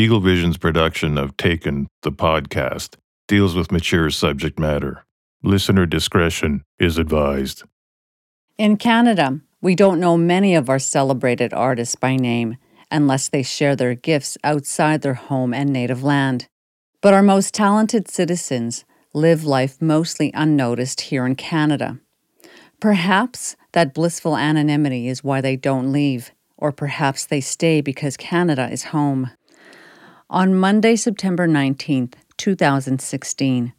Eagle Vision's production of Taken, the podcast, deals with mature subject matter. Listener discretion is advised. In Canada, we don't know many of our celebrated artists by name unless they share their gifts outside their home and native land. But our most talented citizens live life mostly unnoticed here in Canada. Perhaps that blissful anonymity is why they don't leave, or perhaps they stay because Canada is home. On Monday, September 19th, 2016,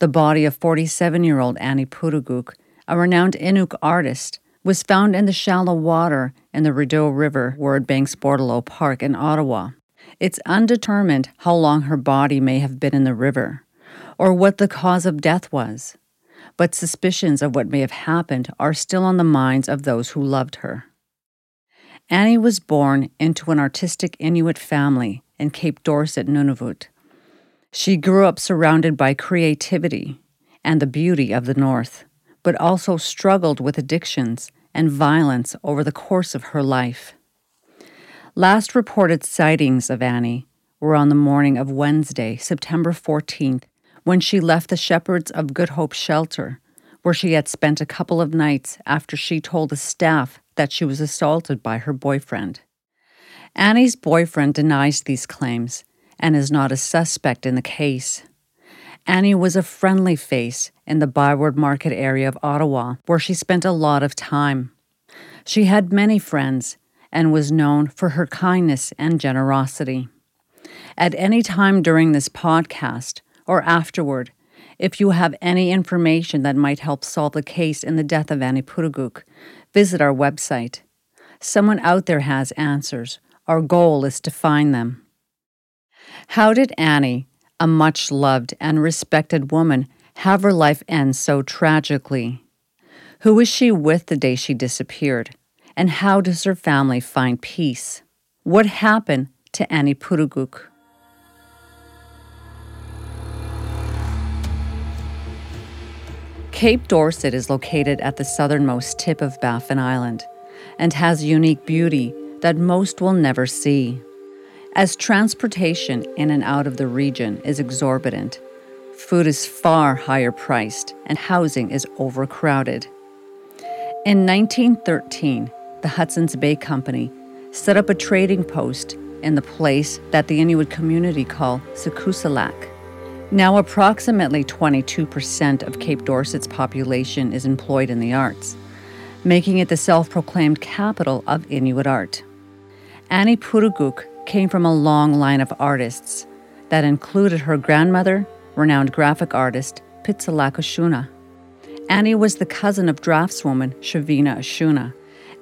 the body of 47 year old Annie Pootoogook, a renowned Inuk artist, was found in the shallow water in the Rideau River word banks Bordeleau Park in Ottawa. It's undetermined how long her body may have been in the river or what the cause of death was, but suspicions of what may have happened are still on the minds of those who loved her. Annie was born into an artistic Inuit family in Cape Dorset, Nunavut. She grew up surrounded by creativity and the beauty of the North, but also struggled with addictions and violence over the course of her life. Last reported sightings of Annie were on the morning of Wednesday, September 14th, when she left the Shepherds of Good Hope shelter, where she had spent a couple of nights after she told the staff that she was assaulted by her boyfriend. Annie's boyfriend denies these claims and is not a suspect in the case. Annie was a friendly face in the Byward Market area of Ottawa, where she spent a lot of time. She had many friends and was known for her kindness and generosity. At any time during this podcast or afterward, if you have any information that might help solve the case in the death of Annie Pootoogook, visit our website. Someone out there has answers. Our goal is to find them. How did Annie, a much loved and respected woman, have her life end so tragically? Who was she with the day she disappeared? And how does her family find peace? What happened to Annie Pootoogook? Cape Dorset is located at the southernmost tip of Baffin Island and has unique beauty that most will never see. As transportation in and out of the region is exorbitant, food is far higher priced and housing is overcrowded. In 1913, the Hudson's Bay Company set up a trading post in the place that the Inuit community call Sikusalak. Now, approximately 22% of Cape Dorset's population is employed in the arts, making it the self proclaimed capital of Inuit art. Annie Pootoogook came from a long line of artists that included her grandmother, renowned graphic artist Pitseolak Ashoona. Annie was the cousin of draftswoman Shuvinai Ashoona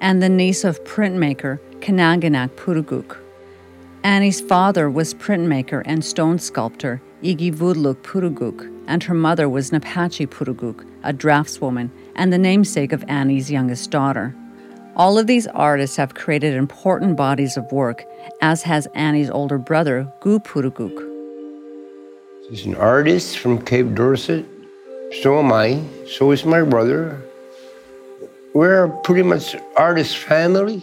and the niece of printmaker Kananginak Pootoogook. Annie's father was printmaker and stone sculptor Eegyvudluk Pootoogook, and her mother was Napachi Puruguk, a draftswoman and the namesake of Annie's youngest daughter. All of these artists have created important bodies of work, as has Annie's older brother, Gu Pootoogook. She's an artist from Cape Dorset. So am I. So is my brother. We're pretty much artist family.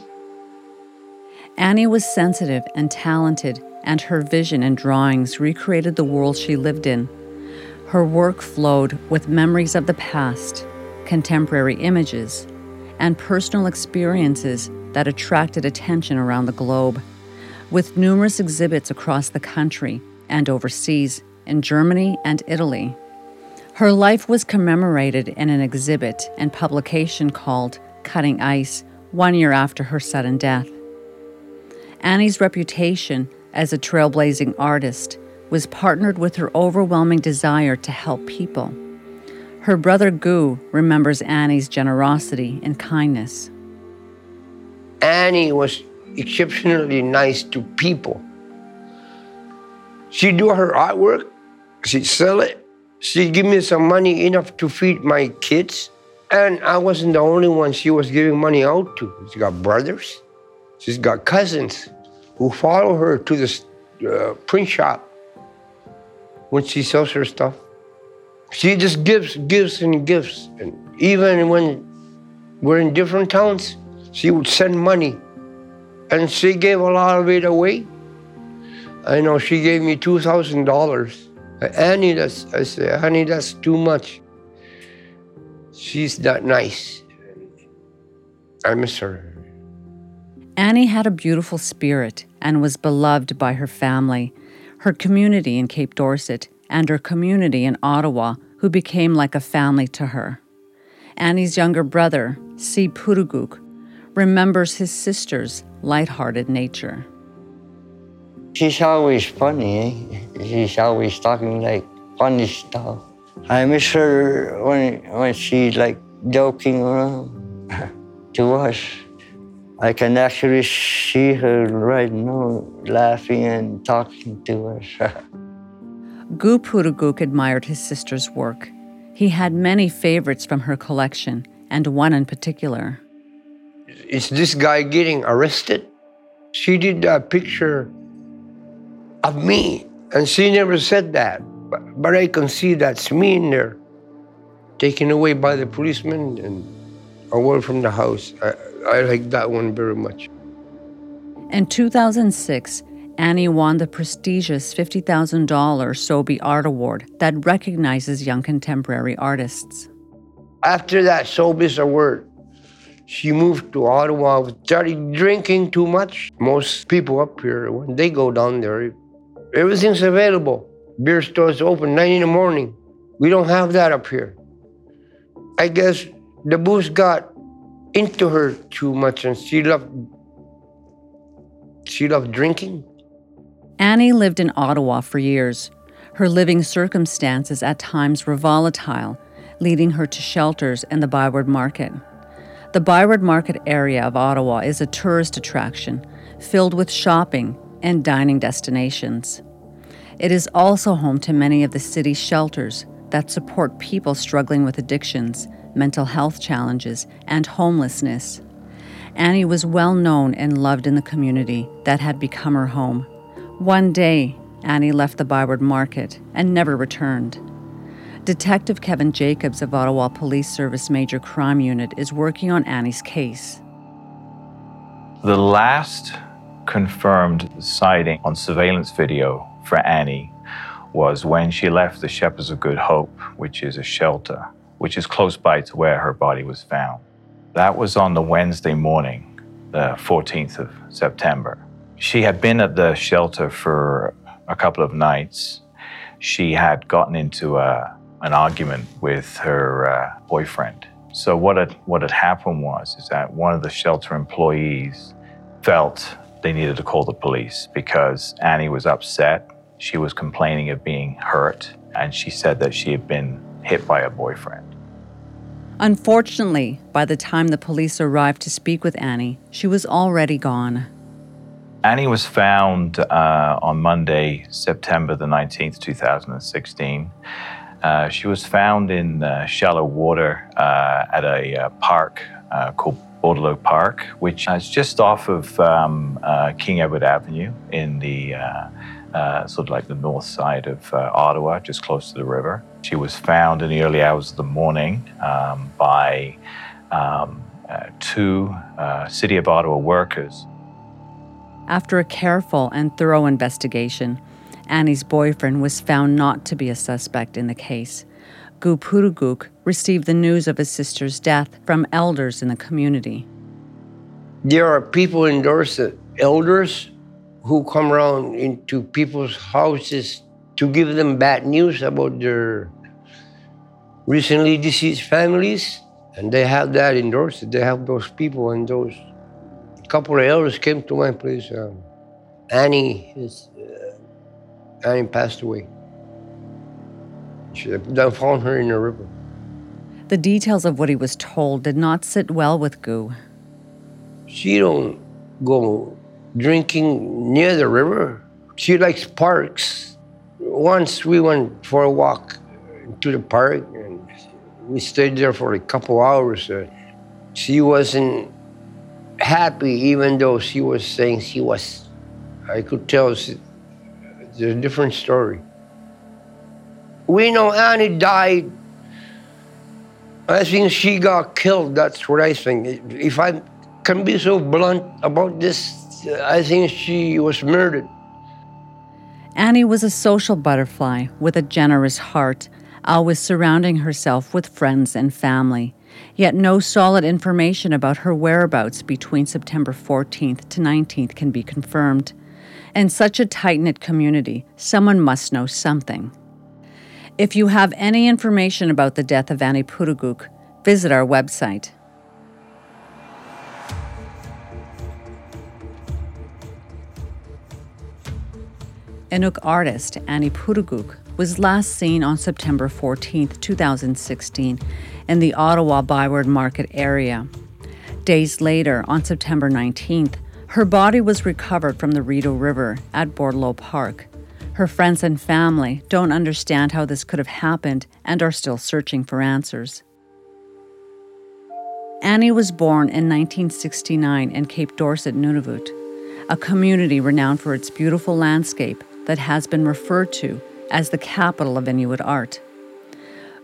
Annie was sensitive and talented, and her vision and drawings recreated the world she lived in. Her work flowed with memories of the past, contemporary images, and personal experiences that attracted attention around the globe. With numerous exhibits across the country and overseas, in Germany and Italy. Her life was commemorated in an exhibit and publication called Cutting Ice one year after her sudden death. Annie's reputation as a trailblazing artist was partnered with her overwhelming desire to help people. Her brother Gu remembers Annie's generosity and kindness. Annie was exceptionally nice to people. She'd do her artwork, she'd sell it, she'd give me some money enough to feed my kids. And I wasn't the only one she was giving money out to. She got brothers, She's got cousins who follow her to the uh, print shop when she sells her stuff. She just gives, gives, and gives. And even when we're in different towns, she would send money. And she gave a lot of it away. I know she gave me two thousand dollars. Annie, that's I said, Annie, that's too much. She's not nice. I miss her. Annie had a beautiful spirit and was beloved by her family, her community in Cape Dorset, and her community in Ottawa, who became like a family to her. Annie's younger brother, C. Pootoogook, remembers his sister's light-hearted nature. She's always funny. Eh? She's always talking like funny stuff. I miss her when when she's like joking around to us. I can actually see her right now laughing and talking to us. Gu Pootoogook admired his sister's work. He had many favorites from her collection, and one in particular. Is this guy getting arrested? She did a picture of me, and she never said that. But, but I can see that's me in there, taken away by the policeman and away from the house. I, I like that one very much. In 2006, Annie won the prestigious $50,000 Sobey Art Award that recognizes young contemporary artists. After that Sobeys Award, she moved to Ottawa, started drinking too much. Most people up here, when they go down there, everything's available. Beer stores open 9 in the morning. We don't have that up here. I guess the booze got into her too much and she loved she loved drinking. Annie lived in Ottawa for years. Her living circumstances at times were volatile, leading her to shelters and the Byward Market. The Byward Market area of Ottawa is a tourist attraction filled with shopping and dining destinations. It is also home to many of the city's shelters that support people struggling with addictions mental health challenges, and homelessness. Annie was well known and loved in the community that had become her home. One day, Annie left the Byward Market and never returned. Detective Kevin Jacobs of Ottawa Police Service Major Crime Unit is working on Annie's case. The last confirmed sighting on surveillance video for Annie was when she left the Shepherds of Good Hope, which is a shelter which is close by to where her body was found. That was on the Wednesday morning, the 14th of September. She had been at the shelter for a couple of nights. She had gotten into a, an argument with her uh, boyfriend. So what had, what had happened was is that one of the shelter employees felt they needed to call the police because Annie was upset. She was complaining of being hurt, and she said that she had been hit by a boyfriend. Unfortunately, by the time the police arrived to speak with Annie, she was already gone. Annie was found uh, on Monday, September the 19th, 2016. Uh, she was found in uh, shallow water uh, at a uh, park uh, called Bordeleau Park, which is just off of um, King Edward Avenue in the sort of like the north side of Ottawa, just close to the river. She was found in the early hours of the morning um, by um, two City of Ottawa workers. After a careful and thorough investigation, Annie's boyfriend was found not to be a suspect in the case. Gu Pootoogook received the news of his sister's death from elders in the community. There are people in Dorset, elders who come around into people's houses to give them bad news about their recently deceased families. And they have that endorsed. They have those people and those. A couple of elders came to my place. Um, Annie is uh, Annie passed away. She, they found her in the river. The details of what he was told did not sit well with Gu. She don't go drinking near the river. She likes parks. Once we went for a walk to the park and we stayed there for a couple hours. Uh, she wasn't happy, even though she was saying she was. I could tell it's a different story. We know Annie died. I think she got killed. That's what I think. If I can be so blunt about this, I think she was murdered. Annie was a social butterfly with a generous heart, always surrounding herself with friends and family. Yet no solid information about her whereabouts between September 14th to 19th can be confirmed. In such a tight knit community, someone must know something. If you have any information about the death of Annie Pootoogook, visit our website. Inuk artist Annie Pootoogook was last seen on September 14, 2016, in the Ottawa Byward Market area. Days later, on September 19th, her body was recovered from the Rideau River at Bordeleau Park. Her friends and family don't understand how this could have happened and are still searching for answers. Annie was born in 1969 in Cape Dorset, Nunavut, a community renowned for its beautiful landscape that has been referred to as the capital of Inuit art.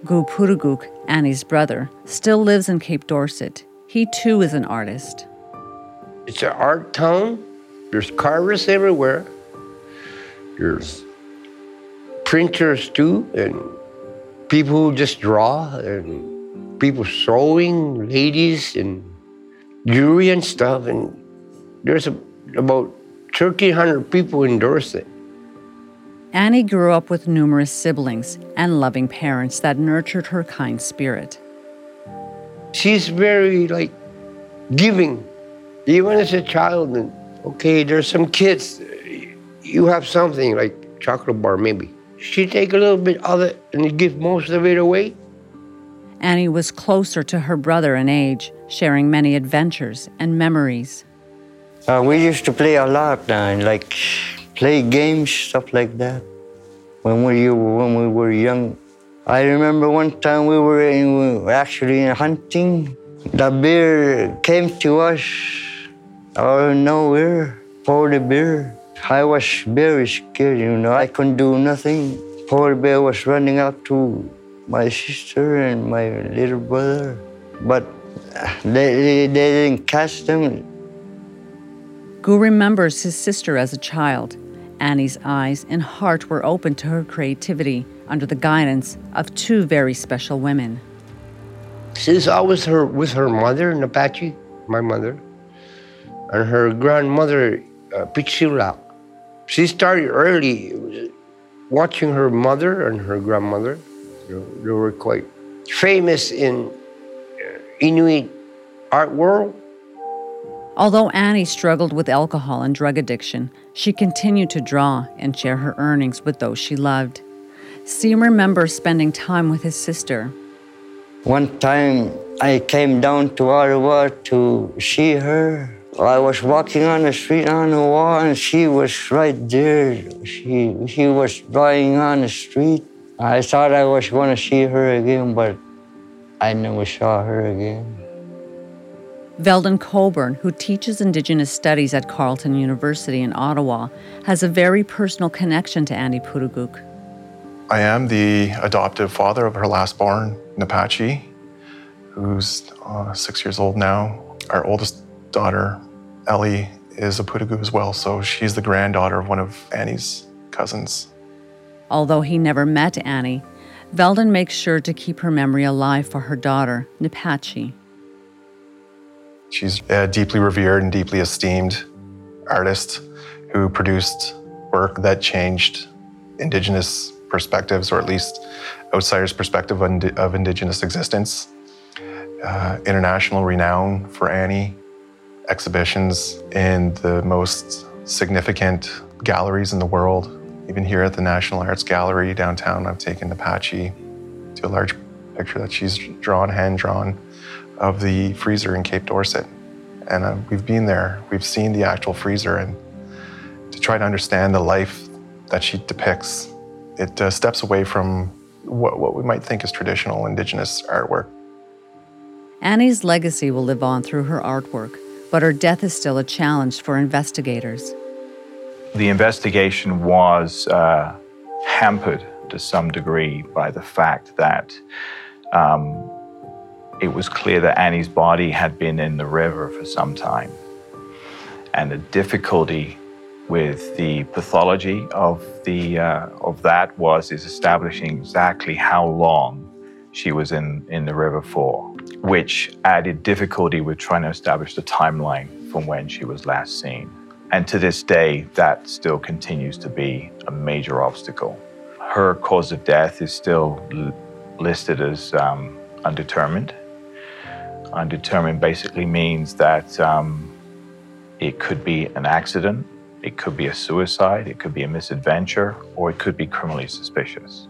Gu Pootoogook, Annie's brother, still lives in Cape Dorset. He too is an artist. It's an art town. There's carvers everywhere. There's printers too, and people who just draw, and people sewing, ladies, and jewelry and stuff. And there's a, about 1,300 people in Dorset. Annie grew up with numerous siblings and loving parents that nurtured her kind spirit. She's very like giving, even as a child. And okay, there's some kids, you have something like chocolate bar maybe. She take a little bit of it and give most of it away. Annie was closer to her brother in age, sharing many adventures and memories. Uh, we used to play a lot, uh, like play games, stuff like that. When we when we were young, I remember one time we were, in, actually in hunting. The bear came to us out of nowhere for the bear. I was very scared, you know. I couldn't do nothing. Poor bear was running up to my sister and my little brother, but uh, they, they, they didn't catch them. Gu remembers his sister as a child Annie's eyes and heart were open to her creativity under the guidance of two very special women. I was her with her mother, Napachi, my mother, and her grandmother, uh, Pitseolak, she started early watching her mother and her grandmother. They were quite famous in uh, Inuit art world. Although Annie struggled with alcohol and drug addiction, she continued to draw and share her earnings with those she loved. Seam remembers spending time with his sister. One time I came down to Ottawa to see her. I was walking on the street on the wall and she was right there. She, she was drawing on the street. I thought I was going to see her again, but I never saw her again. Veldon Coburn, who teaches Indigenous Studies at Carleton University in Ottawa, has a very personal connection to Annie Pootoogook. I am the adoptive father of her last born, Napachi, who's uh, six years old now. Our oldest daughter, Ellie, is a Pootoogook as well, so she's the granddaughter of one of Annie's cousins. Although he never met Annie, Veldon makes sure to keep her memory alive for her daughter, Napachi. She's a deeply revered and deeply esteemed artist who produced work that changed Indigenous perspectives, or at least outsiders' perspective of Indigenous existence. Uh, international renown for Annie, exhibitions in the most significant galleries in the world. Even here at the National Arts Gallery downtown, I've taken Apache to a large picture that she's drawn, hand drawn, of the freezer in Cape Dorset. And uh, we've been there, we've seen the actual freezer, and to try to understand the life that she depicts, it uh, steps away from what, what we might think is traditional Indigenous artwork. Annie's legacy will live on through her artwork, but her death is still a challenge for investigators. The investigation was uh, hampered to some degree by the fact that um, it was clear that Annie's body had been in the river for some time. And the difficulty with the pathology of the uh, of that was is establishing exactly how long she was in in the river for, which added difficulty with trying to establish the timeline from when she was last seen. And to this day, that still continues to be a major obstacle. Her cause of death is still listed as um, undetermined. Undetermined basically means that um, it could be an accident, it could be a suicide, it could be a misadventure, or it could be criminally suspicious.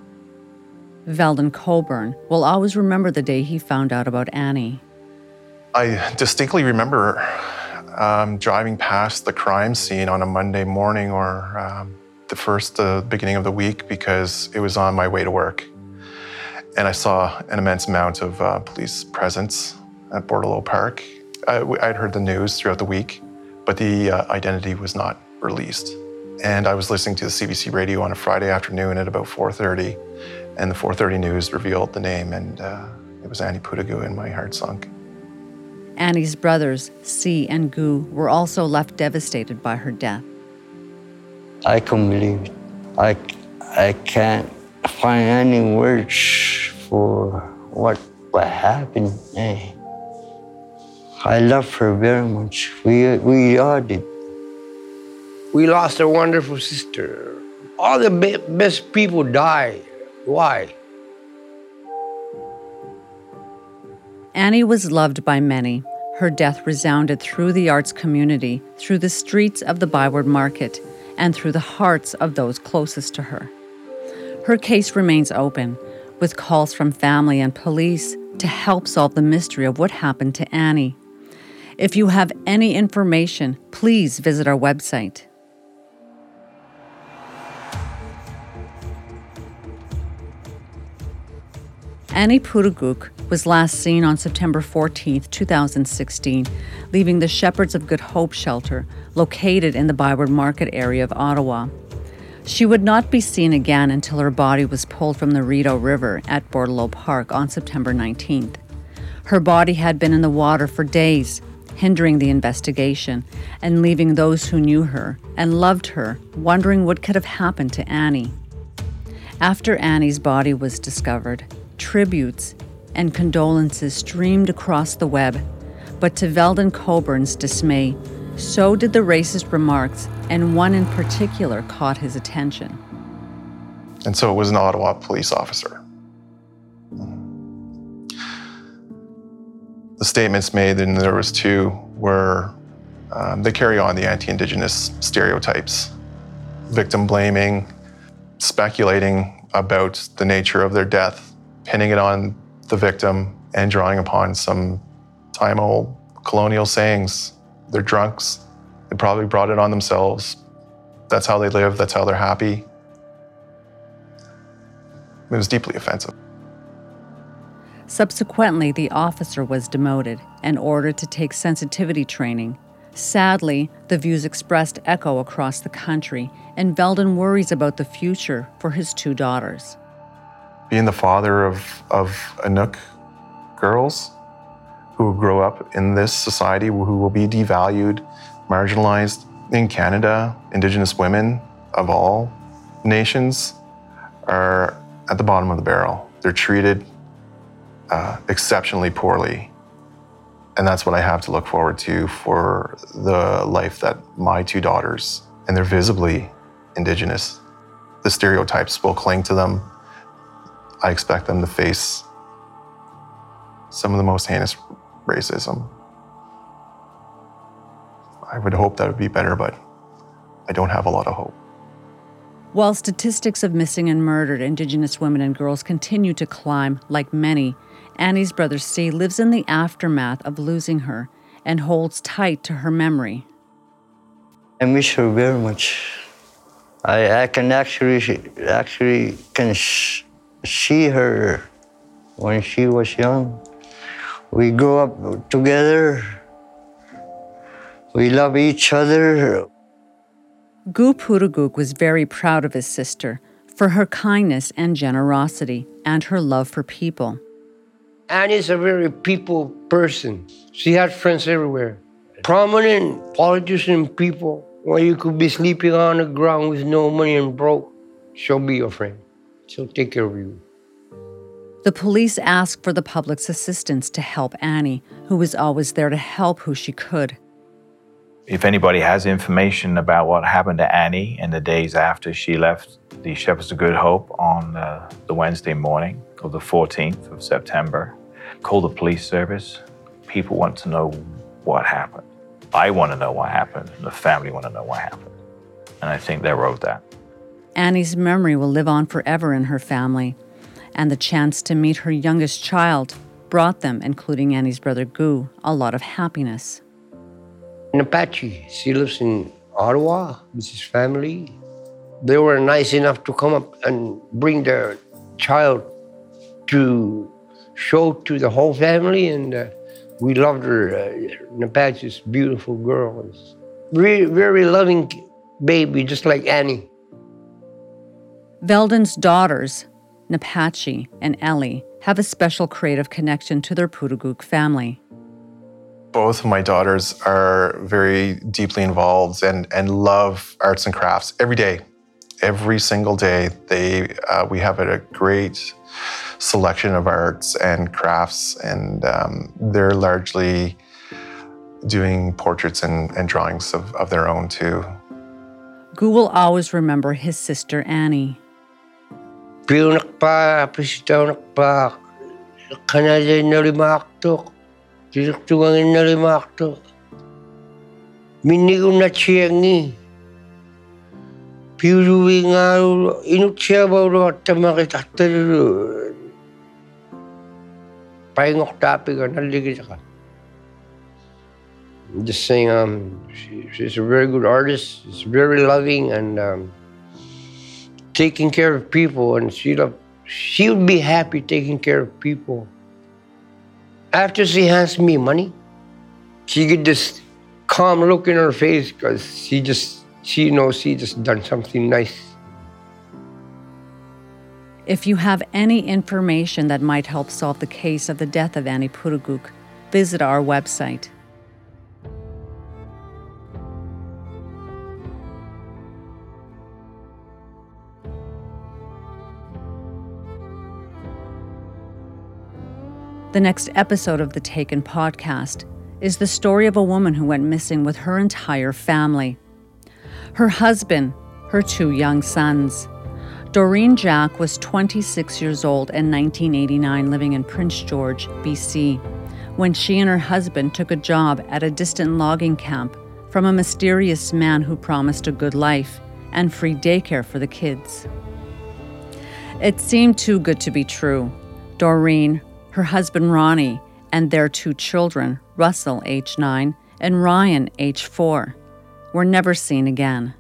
Veldon Coburn will always remember the day he found out about Annie. I distinctly remember um, driving past the crime scene on a Monday morning or um, the first uh, beginning of the week because it was on my way to work. And I saw an immense amount of uh, police presence at Bordeleau Park. I, I'd heard the news throughout the week, but the uh, identity was not released. And I was listening to the CBC radio on a Friday afternoon at about 4:30, and the 4:30 news revealed the name, and uh, it was Annie Pootoogook, and my heart sunk. Annie's brothers, C and Gu, were also left devastated by her death. I can't believe it. I, I can't find any words for what, what happened. Eh. I love her very much. We, we did. We lost a wonderful sister. All the be- best people die. Why? Annie was loved by many. Her death resounded through the arts community, through the streets of the Byward Market, and through the hearts of those closest to her. Her case remains open, with calls from family and police to help solve the mystery of what happened to Annie. If you have any information, please visit our website. Annie Pootoogook was last seen on September 14, 2016, leaving the Shepherds of Good Hope shelter located in the Byward Market area of Ottawa. She would not be seen again until her body was pulled from the Rideau River at Bordeleau Park on September 19th. Her body had been in the water for days, hindering the investigation and leaving those who knew her and loved her wondering what could have happened to Annie. After Annie's body was discovered, tributes and condolences streamed across the web, but to Veldon Coburn's dismay, so did the racist remarks, and one in particular caught his attention. And so it was an Ottawa police officer. The statements made, and there was two, were um, they carry on the anti-Indigenous stereotypes, victim blaming, speculating about the nature of their death, pinning it on the victim, and drawing upon some time-old colonial sayings. They're drunks. They probably brought it on themselves. That's how they live. That's how they're happy. It was deeply offensive. Subsequently, the officer was demoted and ordered to take sensitivity training. Sadly, the views expressed echo across the country, and Veldon worries about the future for his two daughters. Being the father of, of Inuk girls who grow up in this society, who will be devalued, marginalized. In Canada, Indigenous women of all nations are at the bottom of the barrel. They're treated uh, exceptionally poorly. And that's what I have to look forward to for the life that my two daughters, and they're visibly Indigenous. The stereotypes will cling to them. I expect them to face some of the most heinous racism. I would hope that would be better, but I don't have a lot of hope. While statistics of missing and murdered Indigenous women and girls continue to climb, like many, Annie's brother C lives in the aftermath of losing her and holds tight to her memory. I miss her very much. I, I can actually actually can sh- see her when she was young. We grew up together. We love each other. Pootoogook was very proud of his sister for her kindness and generosity and her love for people. Annie's a very people person. She had friends everywhere. Prominent politician people Well, you could be sleeping on the ground with no money and broke. She'll be your friend. She'll take care of you. The police asked for the public's assistance to help Annie, who was always there to help who she could. If anybody has information about what happened to Annie in the days after she left the Shepherds of Good Hope on uh, the Wednesday morning of the 14th of September, call the police service. People want to know what happened. I want to know what happened. and The family want to know what happened. And I think they wrote that. Annie's memory will live on forever in her family, and the chance to meet her youngest child brought them, including Annie's brother Gu, a lot of happiness. An Apache, she lives in Ottawa with his family. They were nice enough to come up and bring their child to show to the whole family, and uh, we loved her. Uh, Apache's beautiful girl, very, very loving baby, just like Annie. Veldon's daughters, Napachi and Ellie, have a special creative connection to their Pootoogook family. Both of my daughters are very deeply involved and, and love arts and crafts every day. Every single day, they uh, we have a great selection of arts and crafts, and um, they're largely doing portraits and, and drawings of, of their own too. Gu will always remember his sister Annie. Piunak pa, pisitaunak pa, kanada na limaktok, tituktugan na limaktok. Minigo na chiyangi. Piuruwi nga inutsia ba ro at tamakitaktalo. Paingok tapi ka, naligid ka. I'm just saying, um, she, she's a very good artist. She's very loving and um, taking care of people, and she will she would be happy taking care of people. After she hands me money, she get this calm look in her face because she just she knows she just done something nice. If you have any information that might help solve the case of the death of Annie Pootoogook, visit our website. The next episode of the Taken podcast is the story of a woman who went missing with her entire family her husband, her two young sons. Doreen Jack was 26 years old in 1989, living in Prince George, BC, when she and her husband took a job at a distant logging camp from a mysterious man who promised a good life and free daycare for the kids. It seemed too good to be true. Doreen, her husband Ronnie, and their two children, Russell, age 9, and Ryan, age 4, were never seen again.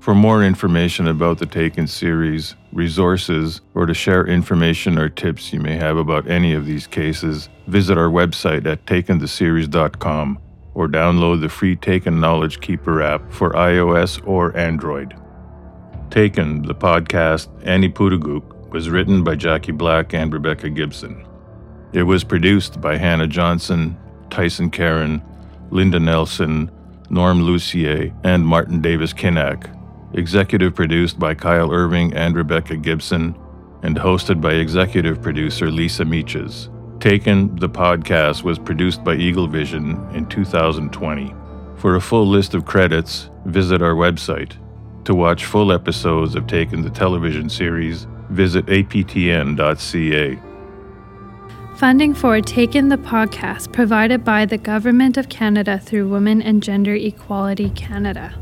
For more information about the Taken series, resources, or to share information or tips you may have about any of these cases, visit our website at takentheseries.com or download the free Taken Knowledge Keeper app for iOS or Android. Taken, the podcast Annie Pootoogook, was written by Jackie Black and Rebecca Gibson. It was produced by Hannah Johnson, Tyson Karen, Linda Nelson, Norm Lucier, and Martin Davis Kinnack. Executive produced by Kyle Irving and Rebecca Gibson, and hosted by executive producer Lisa Meeches. Taken, the podcast was produced by Eagle Vision in 2020. For a full list of credits, visit our website. To watch full episodes of Taken the television series, visit aptn.ca. Funding for Taken the Podcast provided by the Government of Canada through Women and Gender Equality Canada.